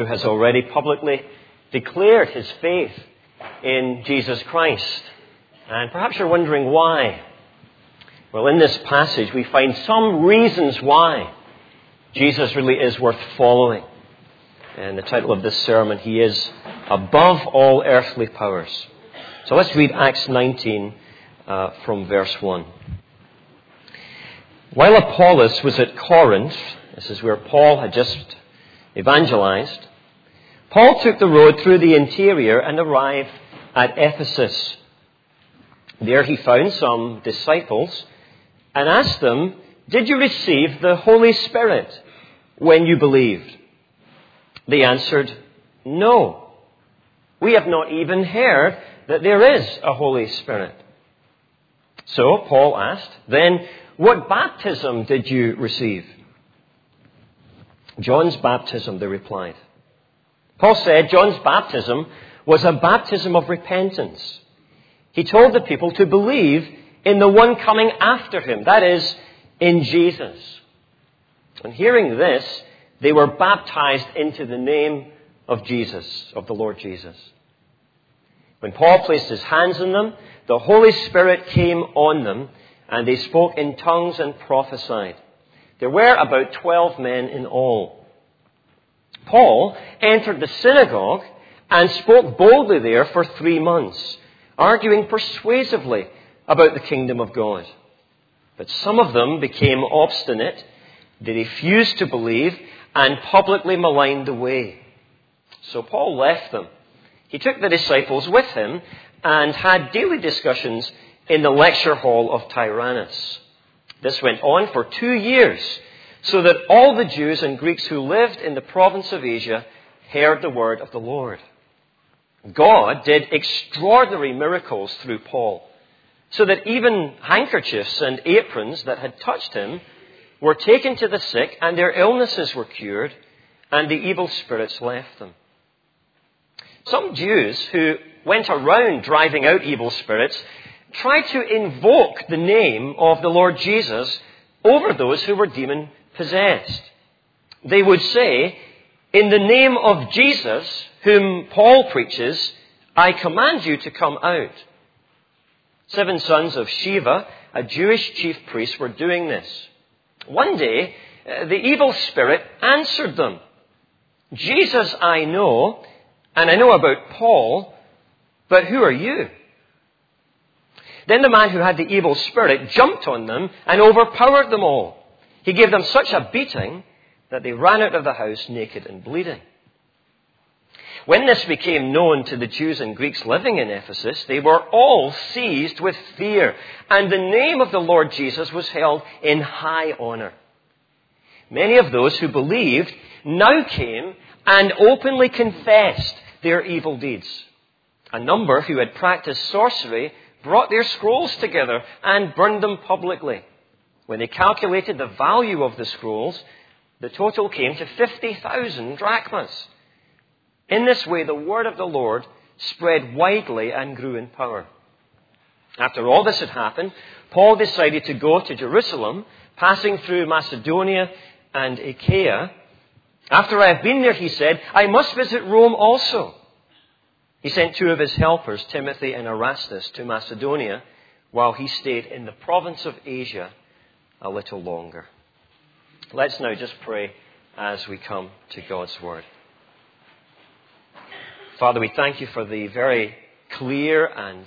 who has already publicly declared his faith in Jesus Christ. And perhaps you're wondering why. Well, in this passage, we find some reasons why Jesus really is worth following. And the title of this sermon, He is above all earthly powers. So let's read Acts 19 uh, from verse 1. While Apollos was at Corinth, this is where Paul had just evangelized, Paul took the road through the interior and arrived at Ephesus. There he found some disciples and asked them, Did you receive the Holy Spirit when you believed? They answered, No. We have not even heard that there is a Holy Spirit. So Paul asked, Then what baptism did you receive? John's baptism, they replied. Paul said John's baptism was a baptism of repentance. He told the people to believe in the one coming after him, that is, in Jesus. And hearing this, they were baptized into the name of Jesus, of the Lord Jesus. When Paul placed his hands on them, the Holy Spirit came on them, and they spoke in tongues and prophesied. There were about twelve men in all. Paul entered the synagogue and spoke boldly there for three months, arguing persuasively about the kingdom of God. But some of them became obstinate. They refused to believe and publicly maligned the way. So Paul left them. He took the disciples with him and had daily discussions in the lecture hall of Tyrannus. This went on for two years, so that all the Jews and Greeks who lived in the province of Asia heard the word of the Lord. God did extraordinary miracles through Paul, so that even handkerchiefs and aprons that had touched him were taken to the sick, and their illnesses were cured, and the evil spirits left them. Some Jews who went around driving out evil spirits tried to invoke the name of the Lord Jesus over those who were demon possessed. They would say, In the name of Jesus, whom Paul preaches, I command you to come out. Seven sons of Sceva, a Jewish chief priest, were doing this. One day, uh, the evil spirit answered them. Jesus I know, and I know about Paul, but who are you? Then the man who had the evil spirit jumped on them and overpowered them all. He gave them such a beating that they ran out of the house naked and bleeding. When this became known to the Jews and Greeks living in Ephesus, they were all seized with fear, and the name of the Lord Jesus was held in high honor. Many of those who believed now came and openly confessed their evil deeds. A number who had practiced sorcery brought their scrolls together and burned them publicly. When they calculated the value of the scrolls, the total came to 50,000 drachmas. In this way, the word of the Lord spread widely and grew in power. After all this had happened, Paul decided to go to Jerusalem, passing through Macedonia and Achaia. After I have been there, he said, I must visit Rome also. He sent two of his helpers, Timothy and Erastus, to Macedonia while he stayed in the province of Asia a little longer. Let's now just pray as we come to God's Word. Father, we thank you for the very clear and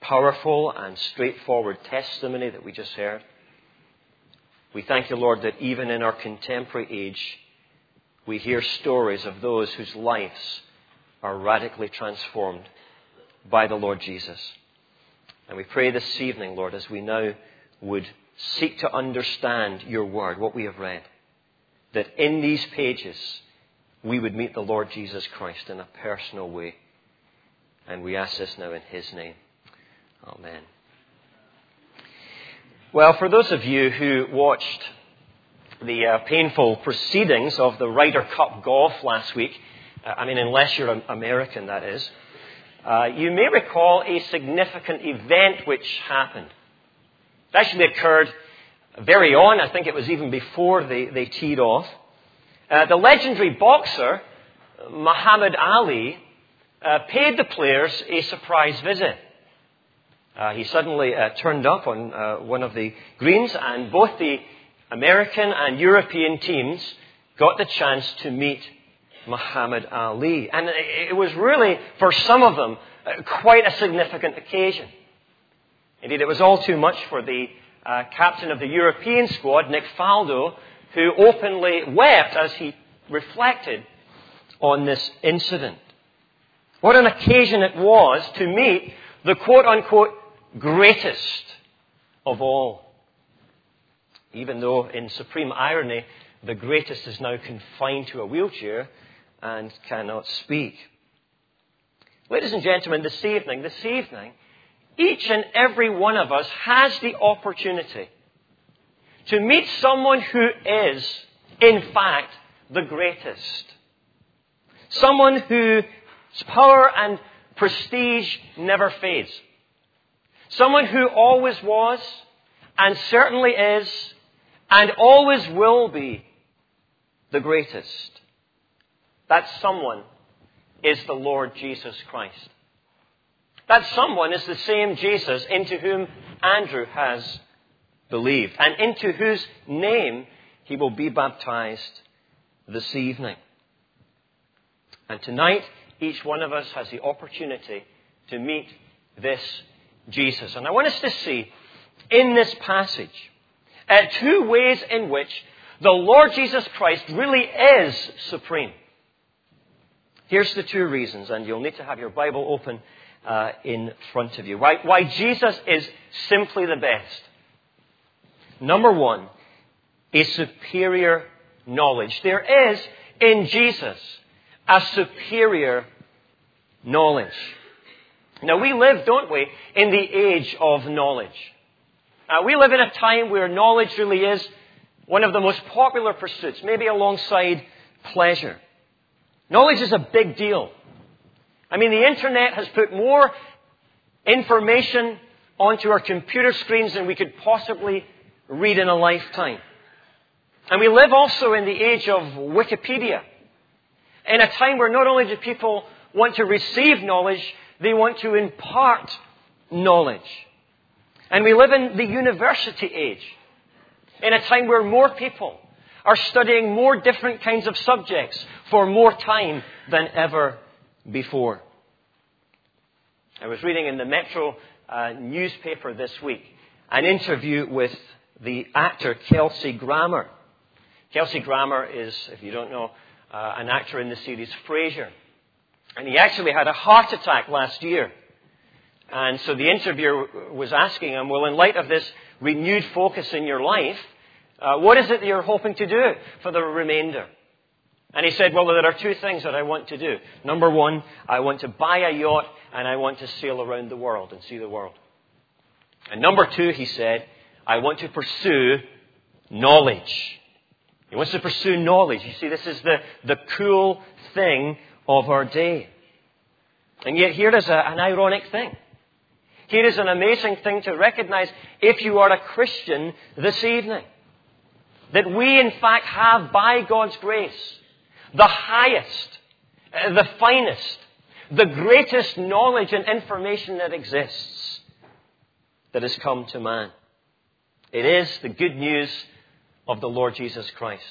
powerful and straightforward testimony that we just heard. We thank you, Lord, that even in our contemporary age, we hear stories of those whose lives are radically transformed by the Lord Jesus. And we pray this evening, Lord, as we now would seek to understand your word, what we have read, that in these pages we would meet the Lord Jesus Christ in a personal way. And we ask this now in his name. Amen. Well, for those of you who watched the uh, painful proceedings of the Ryder Cup golf last week, uh, I mean, unless you're an American, that is, uh, you may recall a significant event which happened. It actually occurred very on. I think it was even before they, they teed off. Uh, the legendary boxer Muhammad Ali uh, paid the players a surprise visit. Uh, he suddenly uh, turned up on uh, one of the greens, and both the American and European teams got the chance to meet Muhammad Ali. And it was really, for some of them, uh, quite a significant occasion. Indeed, it was all too much for the uh, captain of the European squad, Nick Faldo, who openly wept as he reflected on this incident. What an occasion it was to meet the quote unquote greatest of all. Even though, in supreme irony, the greatest is now confined to a wheelchair and cannot speak. Ladies and gentlemen, this evening, this evening, each and every one of us has the opportunity to meet someone who is, in fact, the greatest. Someone whose power and prestige never fades. Someone who always was, and certainly is, and always will be the greatest. That someone is the Lord Jesus Christ. That someone is the same Jesus into whom Andrew has believed and into whose name he will be baptized this evening. And tonight, each one of us has the opportunity to meet this Jesus. And I want us to see in this passage uh, two ways in which the Lord Jesus Christ really is supreme. Here's the two reasons, and you'll need to have your Bible open uh, in front of you. Why, why Jesus is simply the best. Number one, a superior knowledge. There is in Jesus a superior knowledge. Now we live, don't we, in the age of knowledge. Uh, we live in a time where knowledge really is one of the most popular pursuits, maybe alongside pleasure. Knowledge is a big deal. I mean, the internet has put more information onto our computer screens than we could possibly read in a lifetime. And we live also in the age of Wikipedia. In a time where not only do people want to receive knowledge, they want to impart knowledge. And we live in the university age. In a time where more people are studying more different kinds of subjects for more time than ever before. I was reading in the Metro uh, newspaper this week an interview with the actor Kelsey Grammer. Kelsey Grammer is, if you don't know, uh, an actor in the series Frasier. And he actually had a heart attack last year. And so the interviewer was asking him, well, in light of this renewed focus in your life, uh, what is it that you're hoping to do for the remainder? And he said, well, there are two things that I want to do. Number one, I want to buy a yacht and I want to sail around the world and see the world. And number two, he said, I want to pursue knowledge. He wants to pursue knowledge. You see, this is the, the cool thing of our day. And yet here is a, an ironic thing. Here is an amazing thing to recognize if you are a Christian this evening. That we in fact have by God's grace the highest, uh, the finest, the greatest knowledge and information that exists that has come to man. It is the good news of the Lord Jesus Christ.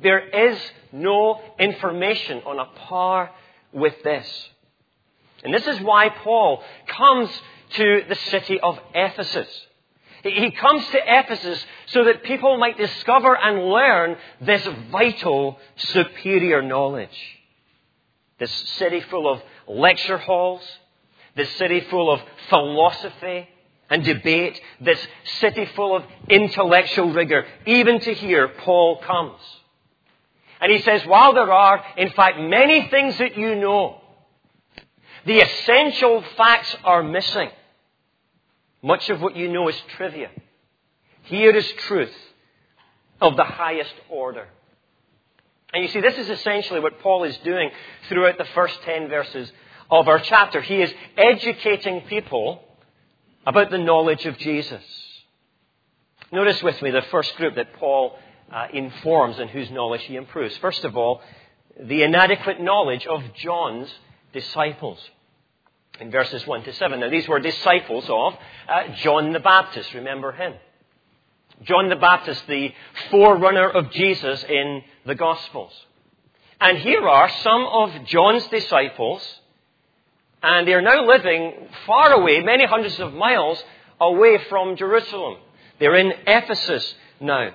There is no information on a par with this. And this is why Paul comes to the city of Ephesus. He comes to Ephesus so that people might discover and learn this vital, superior knowledge. This city full of lecture halls, this city full of philosophy and debate, this city full of intellectual rigor. Even to here, Paul comes. And he says, while there are, in fact, many things that you know, the essential facts are missing. Much of what you know is trivia. Here is truth of the highest order. And you see, this is essentially what Paul is doing throughout the first 10 verses of our chapter. He is educating people about the knowledge of Jesus. Notice with me the first group that Paul uh, informs and whose knowledge he improves. First of all, the inadequate knowledge of John's disciples. In verses 1 to 7. Now, these were disciples of uh, John the Baptist. Remember him. John the Baptist, the forerunner of Jesus in the Gospels. And here are some of John's disciples, and they're now living far away, many hundreds of miles away from Jerusalem. They're in Ephesus now.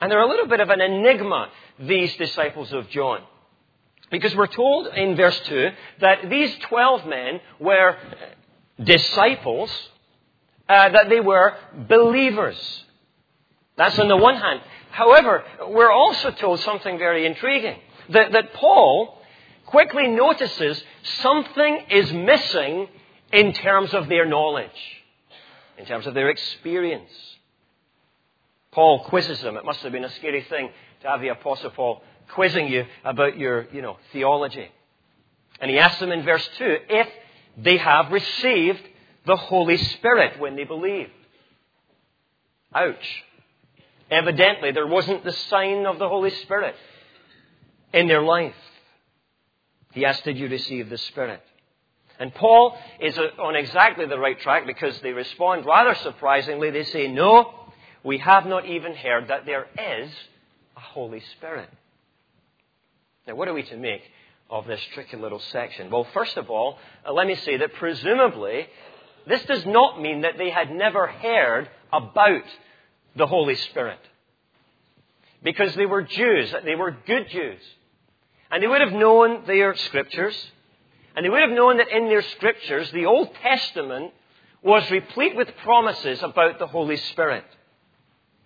And they're a little bit of an enigma, these disciples of John. Because we're told in verse 2 that these 12 men were disciples, uh, that they were believers. That's on the one hand. However, we're also told something very intriguing. That, that Paul quickly notices something is missing in terms of their knowledge, in terms of their experience. Paul quizzes them. It must have been a scary thing to have the Apostle Paul quizzing you about your, you know, theology. And he asks them in verse 2 if they have received the Holy Spirit when they believed. Ouch. Evidently, there wasn't the sign of the Holy Spirit in their life. He asked, Did you receive the Spirit? And Paul is uh, on exactly the right track because they respond rather surprisingly. They say, No, we have not even heard that there is a Holy Spirit. Now, what are we to make of this tricky little section? Well, first of all, uh, let me say that presumably this does not mean that they had never heard about the Holy Spirit. Because they were Jews, they were good Jews. And they would have known their scriptures, and they would have known that in their scriptures, the Old Testament was replete with promises about the Holy Spirit.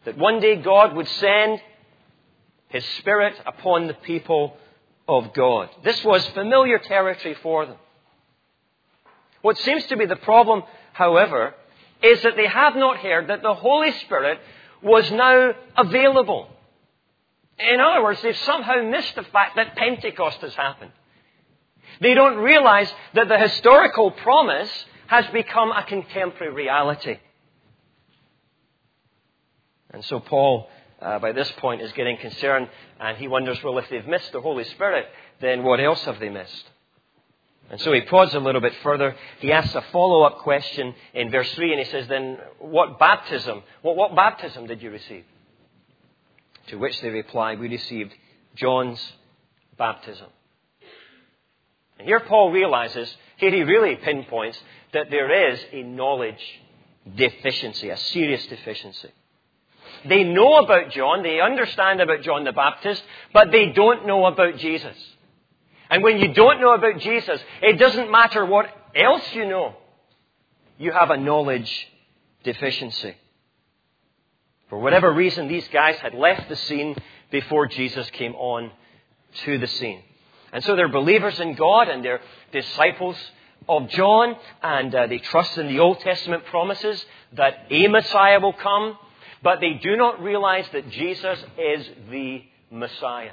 That one day God would send His Spirit upon the people of God. This was familiar territory for them. What seems to be the problem, however, is that they have not heard that the Holy Spirit was now available. In other words, they've somehow missed the fact that Pentecost has happened. They don't realize that the historical promise has become a contemporary reality. And so Paul, uh, by this point, is getting concerned and he wonders, well, if they've missed the Holy Spirit, then what else have they missed? And so he prods a little bit further. He asks a follow up question in verse 3, and he says, Then what baptism? What, what baptism did you receive? To which they reply, We received John's baptism. And here Paul realizes, here he really pinpoints, that there is a knowledge deficiency, a serious deficiency. They know about John, they understand about John the Baptist, but they don't know about Jesus. And when you don't know about Jesus, it doesn't matter what else you know. You have a knowledge deficiency. For whatever reason, these guys had left the scene before Jesus came on to the scene. And so they're believers in God and they're disciples of John and uh, they trust in the Old Testament promises that a Messiah will come, but they do not realize that Jesus is the Messiah.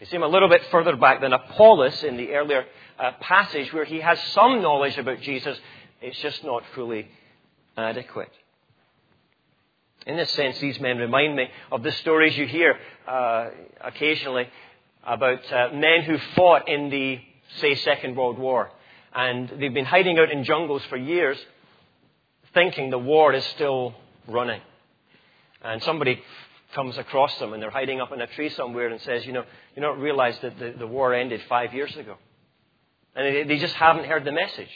You see him a little bit further back than Apollos in the earlier uh, passage where he has some knowledge about Jesus. It's just not fully adequate. In this sense, these men remind me of the stories you hear uh, occasionally about uh, men who fought in the, say, Second World War. And they've been hiding out in jungles for years, thinking the war is still running. And somebody comes across them and they're hiding up in a tree somewhere and says, you know, you don't realize that the, the war ended five years ago. And they, they just haven't heard the message.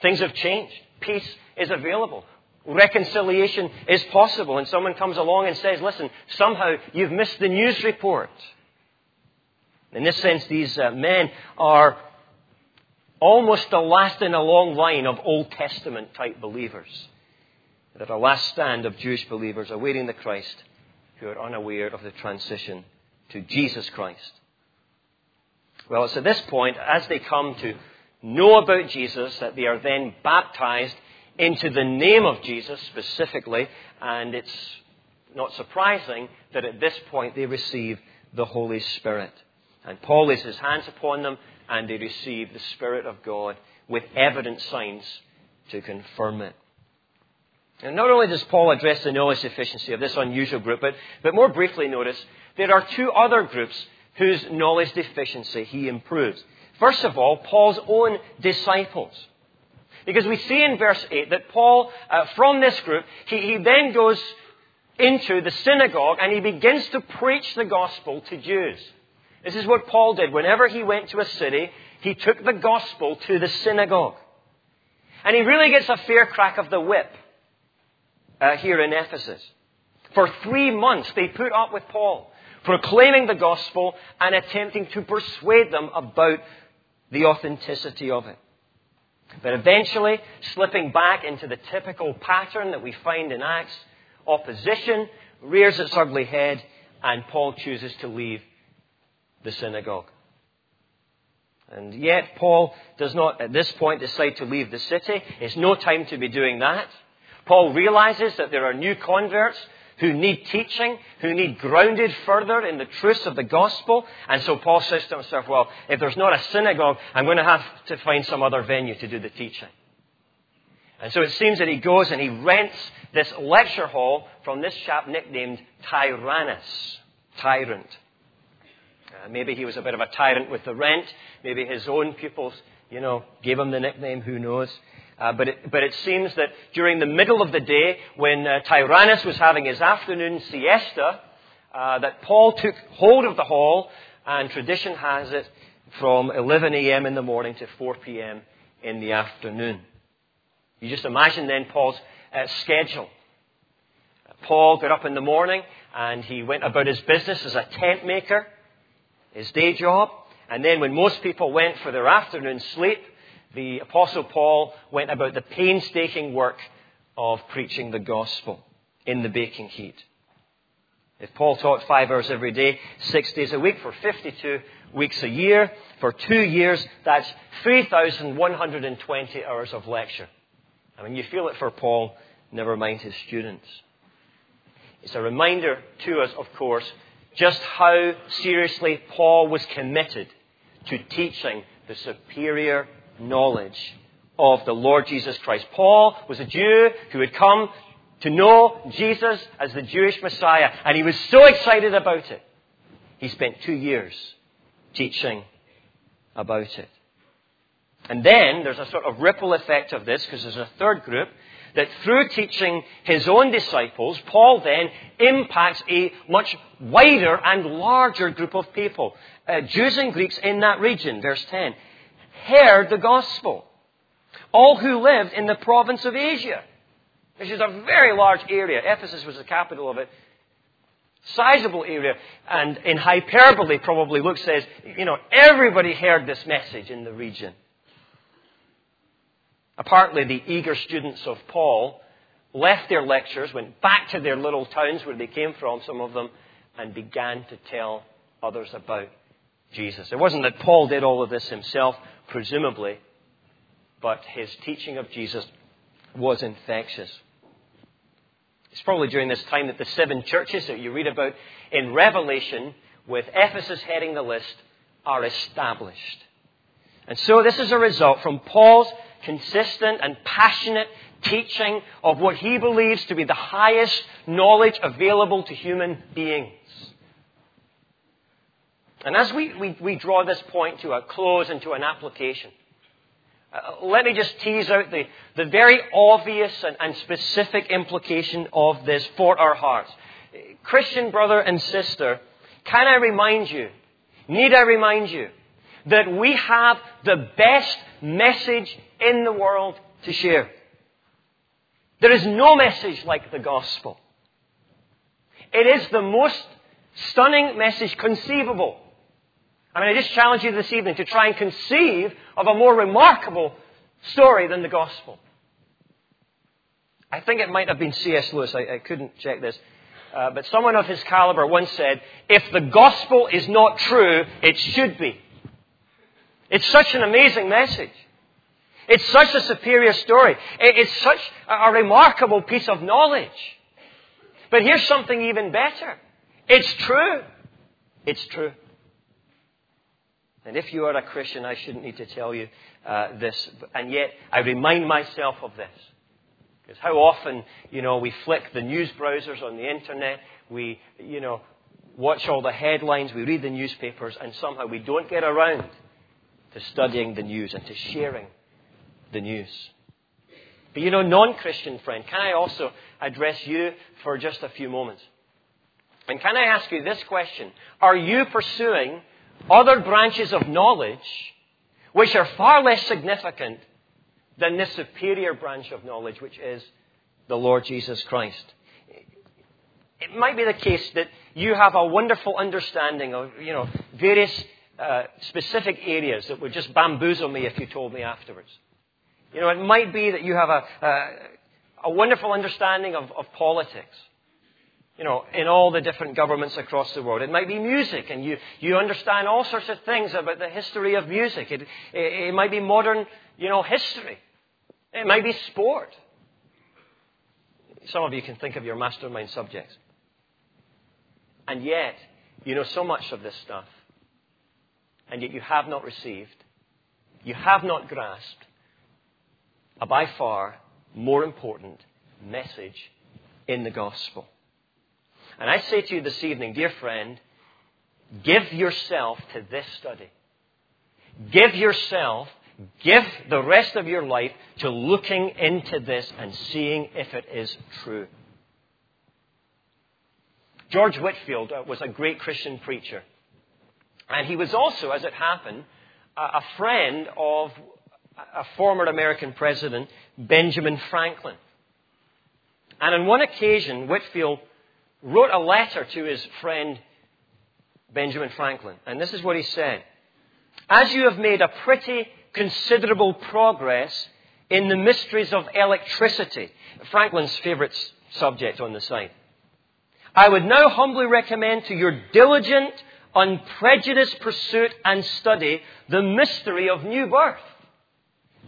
Things have changed. Peace is available. Reconciliation is possible. And someone comes along and says, listen, somehow you've missed the news report. In this sense, these uh, men are almost the last in a long line of Old Testament type believers that a last stand of Jewish believers awaiting the Christ who are unaware of the transition to Jesus Christ. Well, it's at this point, as they come to know about Jesus, that they are then baptized into the name of Jesus specifically, and it's not surprising that at this point they receive the Holy Spirit. And Paul lays his hands upon them, and they receive the Spirit of God with evident signs to confirm it. And not only does Paul address the knowledge deficiency of this unusual group, but, but more briefly notice there are two other groups whose knowledge deficiency he improves. First of all, Paul's own disciples. Because we see in verse 8 that Paul, uh, from this group, he, he then goes into the synagogue and he begins to preach the gospel to Jews. This is what Paul did. Whenever he went to a city, he took the gospel to the synagogue. And he really gets a fair crack of the whip uh, here in Ephesus. For three months, they put up with Paul, proclaiming the gospel and attempting to persuade them about the authenticity of it. But eventually, slipping back into the typical pattern that we find in Acts, opposition rears its ugly head, and Paul chooses to leave the synagogue. And yet, Paul does not, at this point, decide to leave the city. It's no time to be doing that. Paul realizes that there are new converts who need teaching, who need grounded further in the truths of the gospel. And so Paul says to himself, well, if there's not a synagogue, I'm going to have to find some other venue to do the teaching. And so it seems that he goes and he rents this lecture hall from this chap nicknamed Tyrannus, tyrant. Uh, maybe he was a bit of a tyrant with the rent. Maybe his own pupils, you know, gave him the nickname. Who knows? Uh, but, it, but it seems that during the middle of the day, when uh, Tyrannus was having his afternoon siesta, uh, that Paul took hold of the hall, and tradition has it from 11 a.m. in the morning to 4 p.m. in the afternoon. You just imagine then Paul's uh, schedule. Paul got up in the morning and he went about his business as a tent maker, his day job. And then when most people went for their afternoon sleep, the Apostle Paul went about the painstaking work of preaching the gospel in the baking heat. If Paul taught five hours every day, six days a week for 52 weeks a year, for two years, that's 3,120 hours of lecture. I mean, you feel it for Paul, never mind his students. It's a reminder to us, of course, just how seriously Paul was committed to teaching the superior knowledge of the Lord Jesus Christ. Paul was a Jew who had come to know Jesus as the Jewish Messiah, and he was so excited about it. He spent two years teaching about it. And then there's a sort of ripple effect of this because there's a third group that through teaching his own disciples, Paul then impacts a much wider and larger group of people. Uh, Jews and Greeks in that region, verse 10 heard the gospel. All who lived in the province of Asia, which is a very large area. Ephesus was the capital of it. Sizable area. And in hyperbole, probably, Luke says, you know, everybody heard this message in the region. Apparently, the eager students of Paul left their lectures, went back to their little towns where they came from, some of them, and began to tell others about Jesus. It wasn't that Paul did all of this himself presumably, but his teaching of Jesus was infectious. It's probably during this time that the seven churches that you read about in Revelation, with Ephesus heading the list, are established. And so this is a result from Paul's consistent and passionate teaching of what he believes to be the highest knowledge available to human beings. And as we, we, we draw this point to a close and to an application, uh, let me just tease out the, the very obvious and, and specific implication of this for our hearts. Christian brother and sister, can I remind you, need I remind you, that we have the best message in the world to share? There is no message like the gospel. It is the most stunning message conceivable. I mean, I just challenge you this evening to try and conceive of a more remarkable story than the gospel. I think it might have been C.S. Lewis. I, I couldn't check this. Uh, but someone of his caliber once said, if the gospel is not true, it should be. It's such an amazing message. It's such a superior story. It's such a remarkable piece of knowledge. But here's something even better. It's true. It's true. And if you are a Christian, I shouldn't need to tell you uh, this. And yet, I remind myself of this. Because how often, you know, we flick the news browsers on the internet, we, you know, watch all the headlines, we read the newspapers, and somehow we don't get around to studying the news and to sharing the news. But you know, non Christian friend, can I also address you for just a few moments? And can I ask you this question? Are you pursuing other branches of knowledge which are far less significant than this superior branch of knowledge, which is the Lord Jesus Christ? It might be the case that you have a wonderful understanding of, you know, various uh, specific areas that would just bamboozle me if you told me afterwards. You know, it might be that you have a, a, a wonderful understanding of, of politics you know, in all the different governments across the world. It might be music, and you, you understand all sorts of things about the history of music. It, it, it might be modern, you know, history. It might be sport. Some of you can think of your mastermind subjects. And yet, you know so much of this stuff, and yet you have not received, you have not grasped a by far more important message in the gospel. And I say to you this evening, dear friend, give yourself to this study. Give yourself, give the rest of your life to looking into this and seeing if it is true. George Whitefield uh, was a great Christian preacher. And he was also, as it happened, a friend of a former American president, Benjamin Franklin. And on one occasion, Whitefield wrote a letter to his friend Benjamin Franklin. And this is what he said As you have made a pretty considerable progress in the mysteries of electricity, Franklin's favorite subject on the site, I would now humbly recommend to your diligent, unprejudiced pursuit and study the mystery of new birth.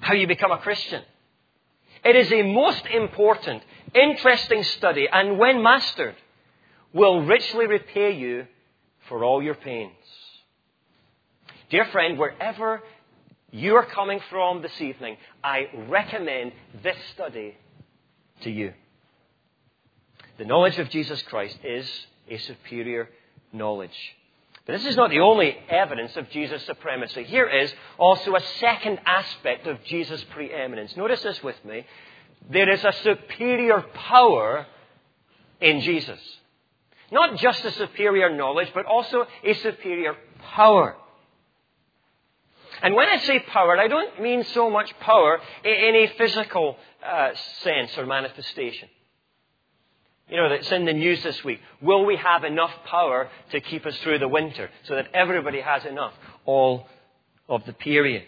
How you become a Christian. It is a most important, interesting study, and when mastered, will richly repay you for all your pains. Dear friend, wherever you are coming from this evening, I recommend this study to you. The knowledge of Jesus Christ is a superior knowledge. But this is not the only evidence of Jesus' supremacy. Here is also a second aspect of Jesus' preeminence. Notice this with me. There is a superior power in Jesus. Not just a superior knowledge, but also a superior power. And when I say power, I don't mean so much power in a physical uh, sense or manifestation. You know, that's in the news this week. Will we have enough power to keep us through the winter so that everybody has enough all of the period?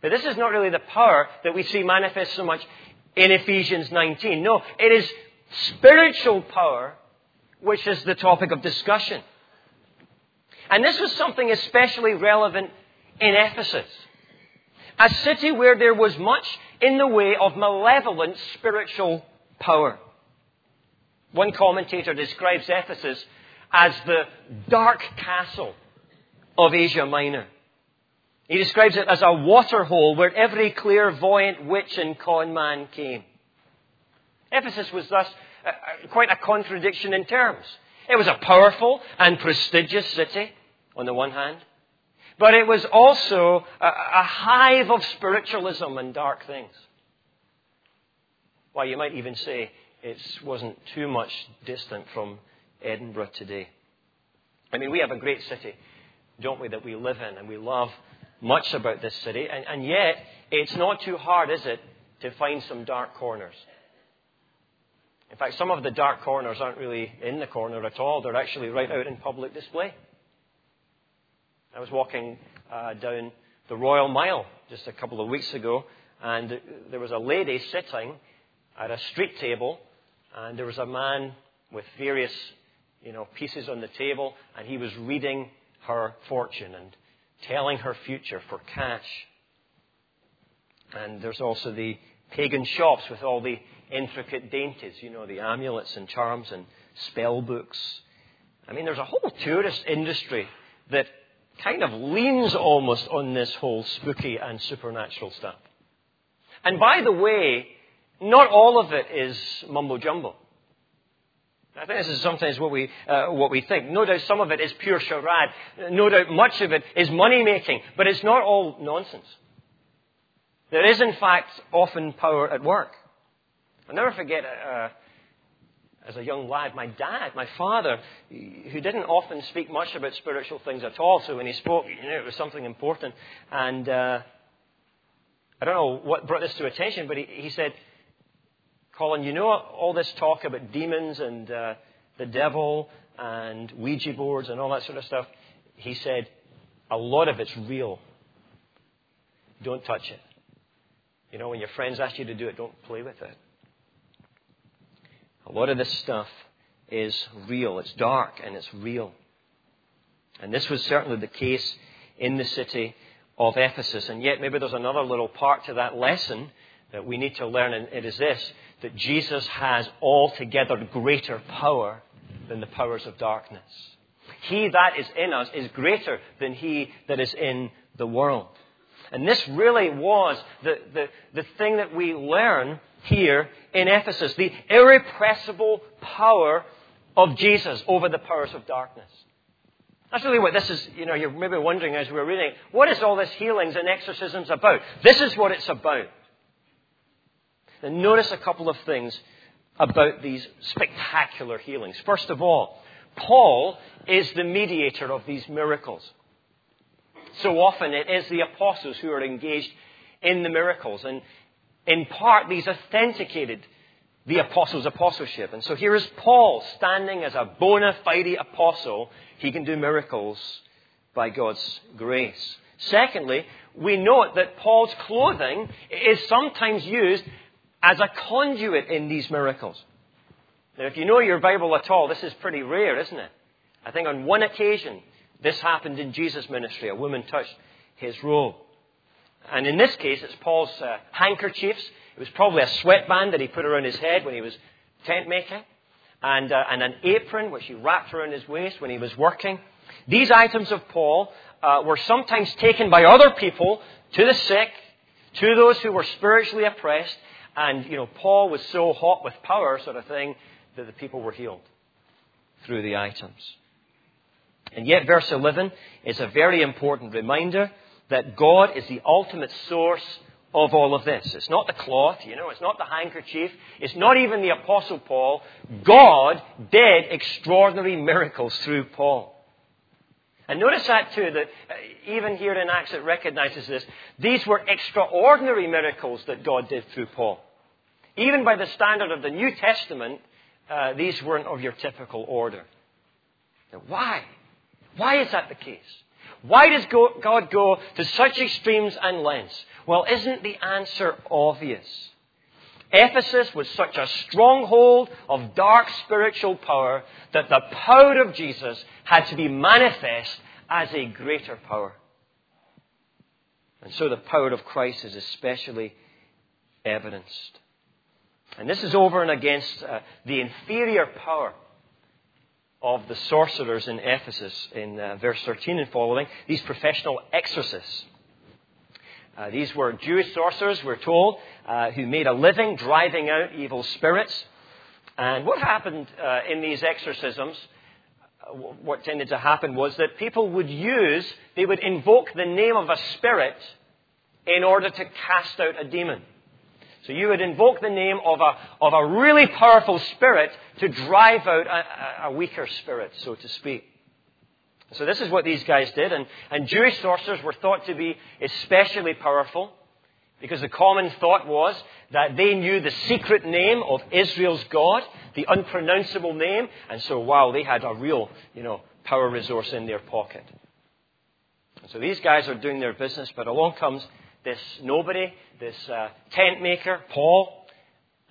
But this is not really the power that we see manifest so much in Ephesians 19. No, it is spiritual power which is the topic of discussion. And this was something especially relevant in Ephesus, a city where there was much in the way of malevolent spiritual power. One commentator describes Ephesus as the dark castle of Asia Minor. He describes it as a waterhole where every clairvoyant witch and con man came. Ephesus was thus quite a contradiction in terms. It was a powerful and prestigious city, on the one hand, but it was also a, a hive of spiritualism and dark things. Why, you might even say it wasn't too much distant from Edinburgh today. I mean, we have a great city, don't we, that we live in, and we love much about this city, and, and yet it's not too hard, is it, to find some dark corners. In fact, some of the dark corners aren't really in the corner at all. They're actually right out in public display. I was walking uh, down the Royal Mile just a couple of weeks ago, and there was a lady sitting at a street table, and there was a man with various, you know, pieces on the table, and he was reading her fortune and telling her future for cash. And there's also the pagan shops with all the intricate dainties, you know, the amulets and charms and spell books. I mean, there's a whole tourist industry that kind of leans almost on this whole spooky and supernatural stuff. And by the way, not all of it is mumbo jumbo. I think this is sometimes what we, uh, what we think. No doubt some of it is pure charade. No doubt much of it is money making. But it's not all nonsense. There is, in fact, often power at work. I'll never forget, uh, as a young lad, my dad, my father, who didn't often speak much about spiritual things at all, so when he spoke, you know, it was something important. And uh, I don't know what brought this to attention, but he, he said, Colin, you know all this talk about demons and uh, the devil and Ouija boards and all that sort of stuff? He said, a lot of it's real. Don't touch it. You know, when your friends ask you to do it, don't play with it. A lot of this stuff is real. It's dark and it's real. And this was certainly the case in the city of Ephesus. And yet, maybe there's another little part to that lesson that we need to learn, and it is this that Jesus has altogether greater power than the powers of darkness. He that is in us is greater than he that is in the world. And this really was the, the, the thing that we learn here in Ephesus the irrepressible power of Jesus over the powers of darkness. That's really what this is, you know, you're maybe wondering as we're reading, what is all this healings and exorcisms about? This is what it's about. And notice a couple of things about these spectacular healings. First of all, Paul is the mediator of these miracles. So often it is the apostles who are engaged in the miracles. And in part, these authenticated the apostles' apostleship. And so here is Paul standing as a bona fide apostle. He can do miracles by God's grace. Secondly, we note that Paul's clothing is sometimes used as a conduit in these miracles. Now, if you know your Bible at all, this is pretty rare, isn't it? I think on one occasion, this happened in Jesus' ministry. A woman touched his robe. And in this case, it's Paul's uh, handkerchiefs. It was probably a sweatband that he put around his head when he was tent making, and, uh, and an apron which he wrapped around his waist when he was working. These items of Paul uh, were sometimes taken by other people to the sick, to those who were spiritually oppressed, and, you know, Paul was so hot with power, sort of thing, that the people were healed through the items. And yet, verse 11 is a very important reminder that God is the ultimate source of all of this. It's not the cloth, you know, it's not the handkerchief, it's not even the Apostle Paul. God did extraordinary miracles through Paul. And notice that too, that uh, even here in Acts it recognizes this. These were extraordinary miracles that God did through Paul. Even by the standard of the New Testament, uh, these weren't of your typical order. Now, why? Why is that the case? Why does God go to such extremes and lengths? Well, isn't the answer obvious? Ephesus was such a stronghold of dark spiritual power that the power of Jesus had to be manifest as a greater power. And so the power of Christ is especially evidenced. And this is over and against uh, the inferior power of the sorcerers in Ephesus in uh, verse 13 and following, these professional exorcists. Uh, these were Jewish sorcerers, we're told, uh, who made a living driving out evil spirits. And what happened uh, in these exorcisms, uh, what tended to happen was that people would use, they would invoke the name of a spirit in order to cast out a demon. So you would invoke the name of a, of a really powerful spirit to drive out a, a weaker spirit, so to speak. So this is what these guys did, and, and Jewish sorcerers were thought to be especially powerful because the common thought was that they knew the secret name of Israel's God, the unpronounceable name, and so wow, they had a real, you know, power resource in their pocket. So these guys are doing their business, but along comes this nobody, this uh, tent maker, Paul,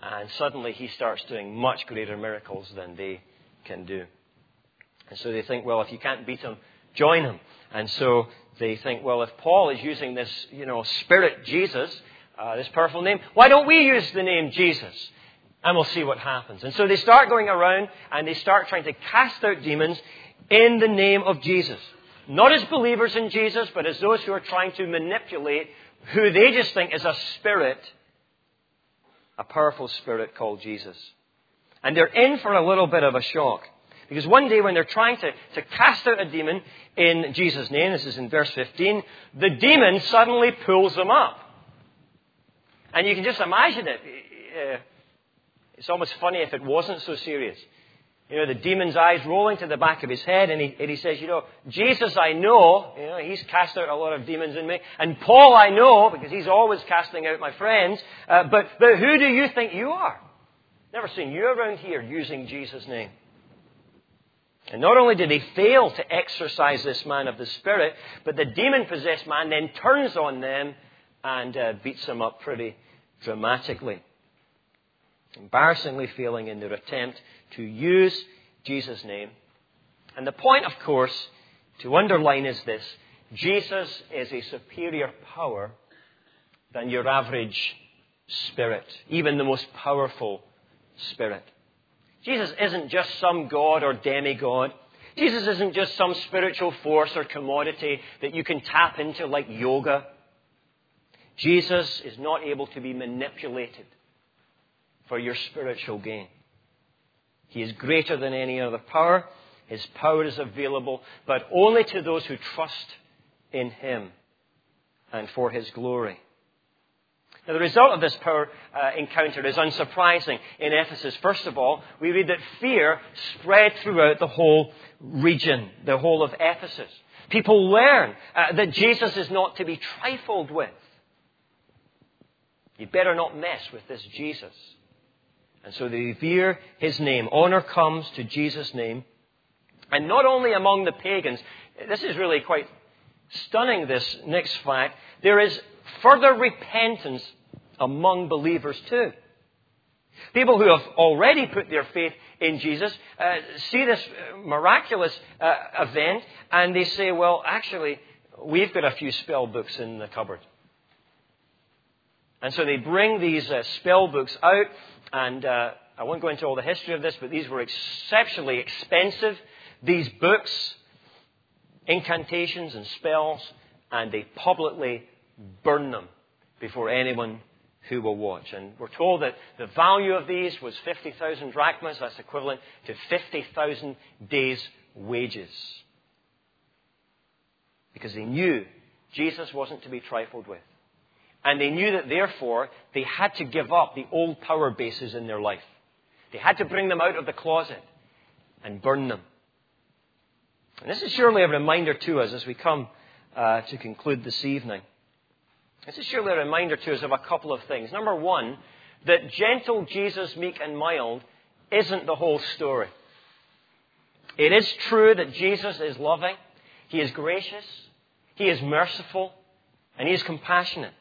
and suddenly he starts doing much greater miracles than they can do. And so they think, well, if you can't beat him, join him. And so they think, well, if Paul is using this, you know, Spirit Jesus, uh, this powerful name, why don't we use the name Jesus? And we'll see what happens. And so they start going around and they start trying to cast out demons in the name of Jesus. Not as believers in Jesus, but as those who are trying to manipulate who they just think is a spirit, a powerful spirit called Jesus. And they're in for a little bit of a shock. Because one day when they're trying to, to cast out a demon in Jesus' name, this is in verse 15, the demon suddenly pulls them up. And you can just imagine it. Uh, it's almost funny if it wasn't so serious. You know, the demon's eyes rolling to the back of his head, and he, and he says, You know, Jesus I know, you know, he's cast out a lot of demons in me. And Paul I know, because he's always casting out my friends. Uh, but, but who do you think you are? Never seen you around here using Jesus' name. And not only did he fail to exorcise this man of the Spirit, but the demon possessed man then turns on them and uh, beats them up pretty dramatically. Embarrassingly failing in their attempt to use Jesus' name. And the point, of course, to underline is this Jesus is a superior power than your average spirit, even the most powerful spirit. Jesus isn't just some god or demigod. Jesus isn't just some spiritual force or commodity that you can tap into like yoga. Jesus is not able to be manipulated for your spiritual gain. He is greater than any other power. His power is available, but only to those who trust in Him and for His glory. Now, the result of this power uh, encounter is unsurprising in Ephesus. First of all, we read that fear spread throughout the whole region, the whole of Ephesus. People learn uh, that Jesus is not to be trifled with. You better not mess with this Jesus. And so they revere his name. Honor comes to Jesus' name. And not only among the pagans, this is really quite stunning, this next fact. There is further repentance among believers too. People who have already put their faith in Jesus uh, see this miraculous uh, event and they say, well, actually, we've got a few spell books in the cupboard. And so they bring these uh, spell books out, and uh, I won't go into all the history of this, but these were exceptionally expensive. These books, incantations and spells, and they publicly burn them before anyone who will watch. And we're told that the value of these was 50,000 drachmas. That's equivalent to 50,000 days' wages. Because they knew Jesus wasn't to be trifled with. And they knew that therefore they had to give up the old power bases in their life. They had to bring them out of the closet and burn them. And this is surely a reminder to us as we come uh, to conclude this evening. This is surely a reminder to us of a couple of things. Number one, that gentle Jesus, meek and mild, isn't the whole story. It is true that Jesus is loving, He is gracious, He is merciful, and He is compassionate.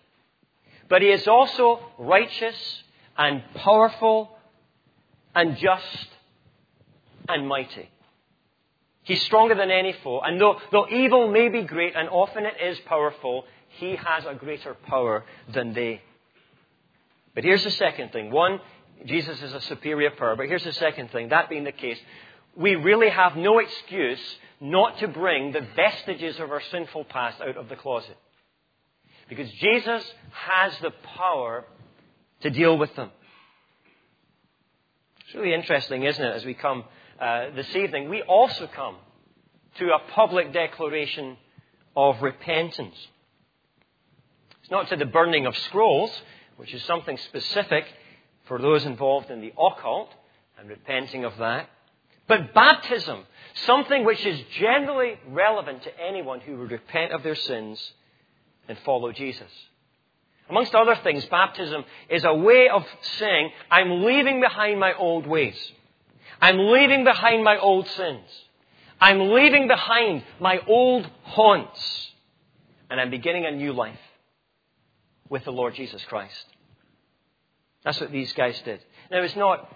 But He is also righteous and powerful and just and mighty. He's stronger than any foe. And though, though evil may be great, and often it is powerful, he has a greater power than they. But here's the second thing. One, Jesus is a superior power. But here's the second thing. That being the case, we really have no excuse not to bring the vestiges of our sinful past out of the closet. Because Jesus has the power to deal with them. It's really interesting, isn't it, as we come uh, this evening? We also come to a public declaration of repentance. It's not to the burning of scrolls, which is something specific for those involved in the occult and repenting of that. But baptism, something which is generally relevant to anyone who would repent of their sins and follow Jesus. Amongst other things, baptism is a way of saying, I'm leaving behind my old ways. I'm leaving behind my old sins. I'm leaving behind my old haunts. And I'm beginning a new life with the Lord Jesus Christ. That's what these guys did. Now, it's not,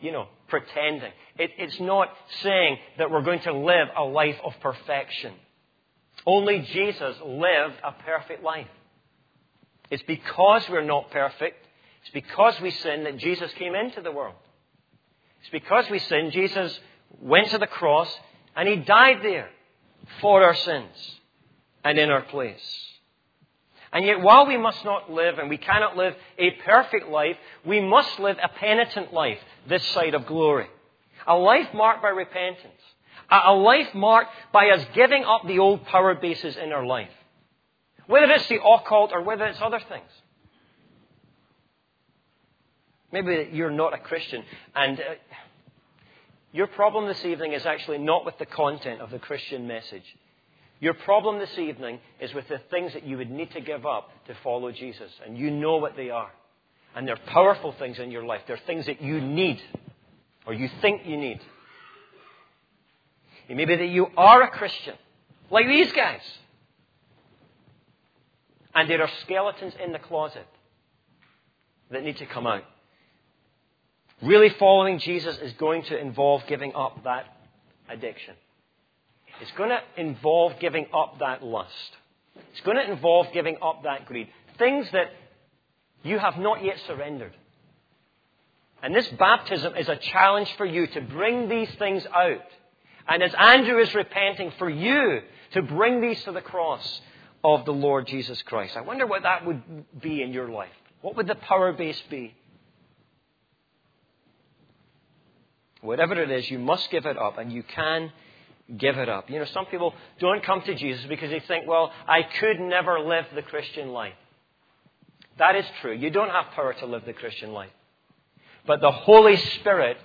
you know, pretending. It, it's not saying that we're going to live a life of perfection. Only Jesus lived a perfect life. It's because we're not perfect, it's because we sin that Jesus came into the world. It's because we sin, Jesus went to the cross and he died there for our sins and in our place. And yet, while we must not live and we cannot live a perfect life, we must live a penitent life this side of glory. A life marked by repentance. A life marked by us giving up the old power bases in our life. Whether it's the occult or whether it's other things. Maybe you're not a Christian and uh, your problem this evening is actually not with the content of the Christian message. Your problem this evening is with the things that you would need to give up to follow Jesus. And you know what they are. And they're powerful things in your life. They're things that you need or you think you need. It may be that you are a Christian, like these guys. And there are skeletons in the closet that need to come out. Really following Jesus is going to involve giving up that addiction. It's going to involve giving up that lust. It's going to involve giving up that greed. Things that you have not yet surrendered. And this baptism is a challenge for you to bring these things out. And as Andrew is repenting, for you to bring these to the cross of the Lord Jesus Christ. I wonder what that would be in your life. What would the power base be? Whatever it is, you must give it up, and you can give it up. You know, some people don't come to Jesus because they think, well, I could never live the Christian life. That is true. You don't have power to live the Christian life. But the Holy Spirit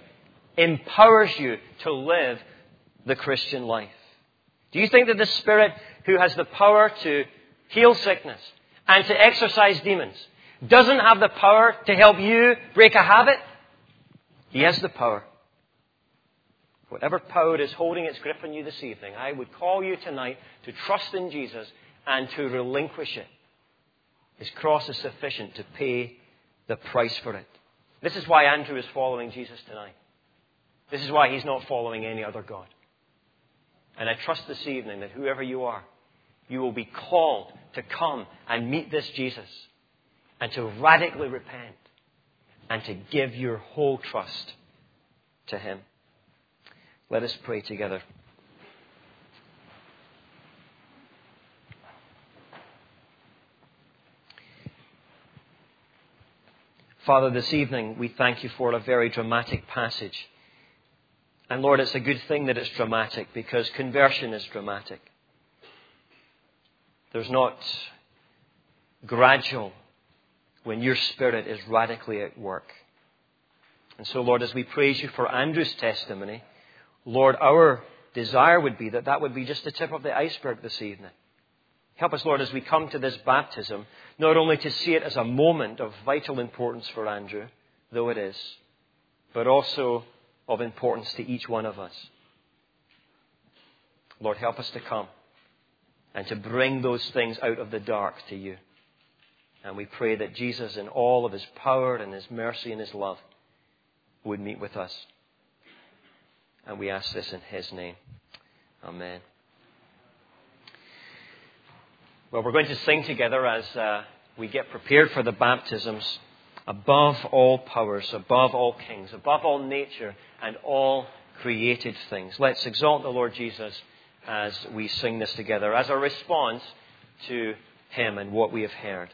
empowers you to live the Christian life. Do you think that the Spirit who has the power to heal sickness and to exorcise demons doesn't have the power to help you break a habit? He has the power. Whatever power is holding its grip on you this evening, I would call you tonight to trust in Jesus and to relinquish it. His cross is sufficient to pay the price for it. This is why Andrew is following Jesus tonight. This is why he's not following any other God. And I trust this evening that whoever you are, you will be called to come and meet this Jesus and to radically repent and to give your whole trust to him. Let us pray together. Father, this evening we thank you for a very dramatic passage. And Lord, it's a good thing that it's dramatic because conversion is dramatic. There's not gradual when your spirit is radically at work. And so, Lord, as we praise you for Andrew's testimony, Lord, our desire would be that that would be just the tip of the iceberg this evening. Help us, Lord, as we come to this baptism, not only to see it as a moment of vital importance for Andrew, though it is, but also of importance to each one of us. Lord, help us to come and to bring those things out of the dark to you. And we pray that Jesus, in all of his power and his mercy and his love, would meet with us. And we ask this in His name. Amen. Well, we're going to sing together as uh, we get prepared for the baptisms above all powers, above all kings, above all nature, and all created things. Let's exalt the Lord Jesus as we sing this together, as a response to Him and what we have heard.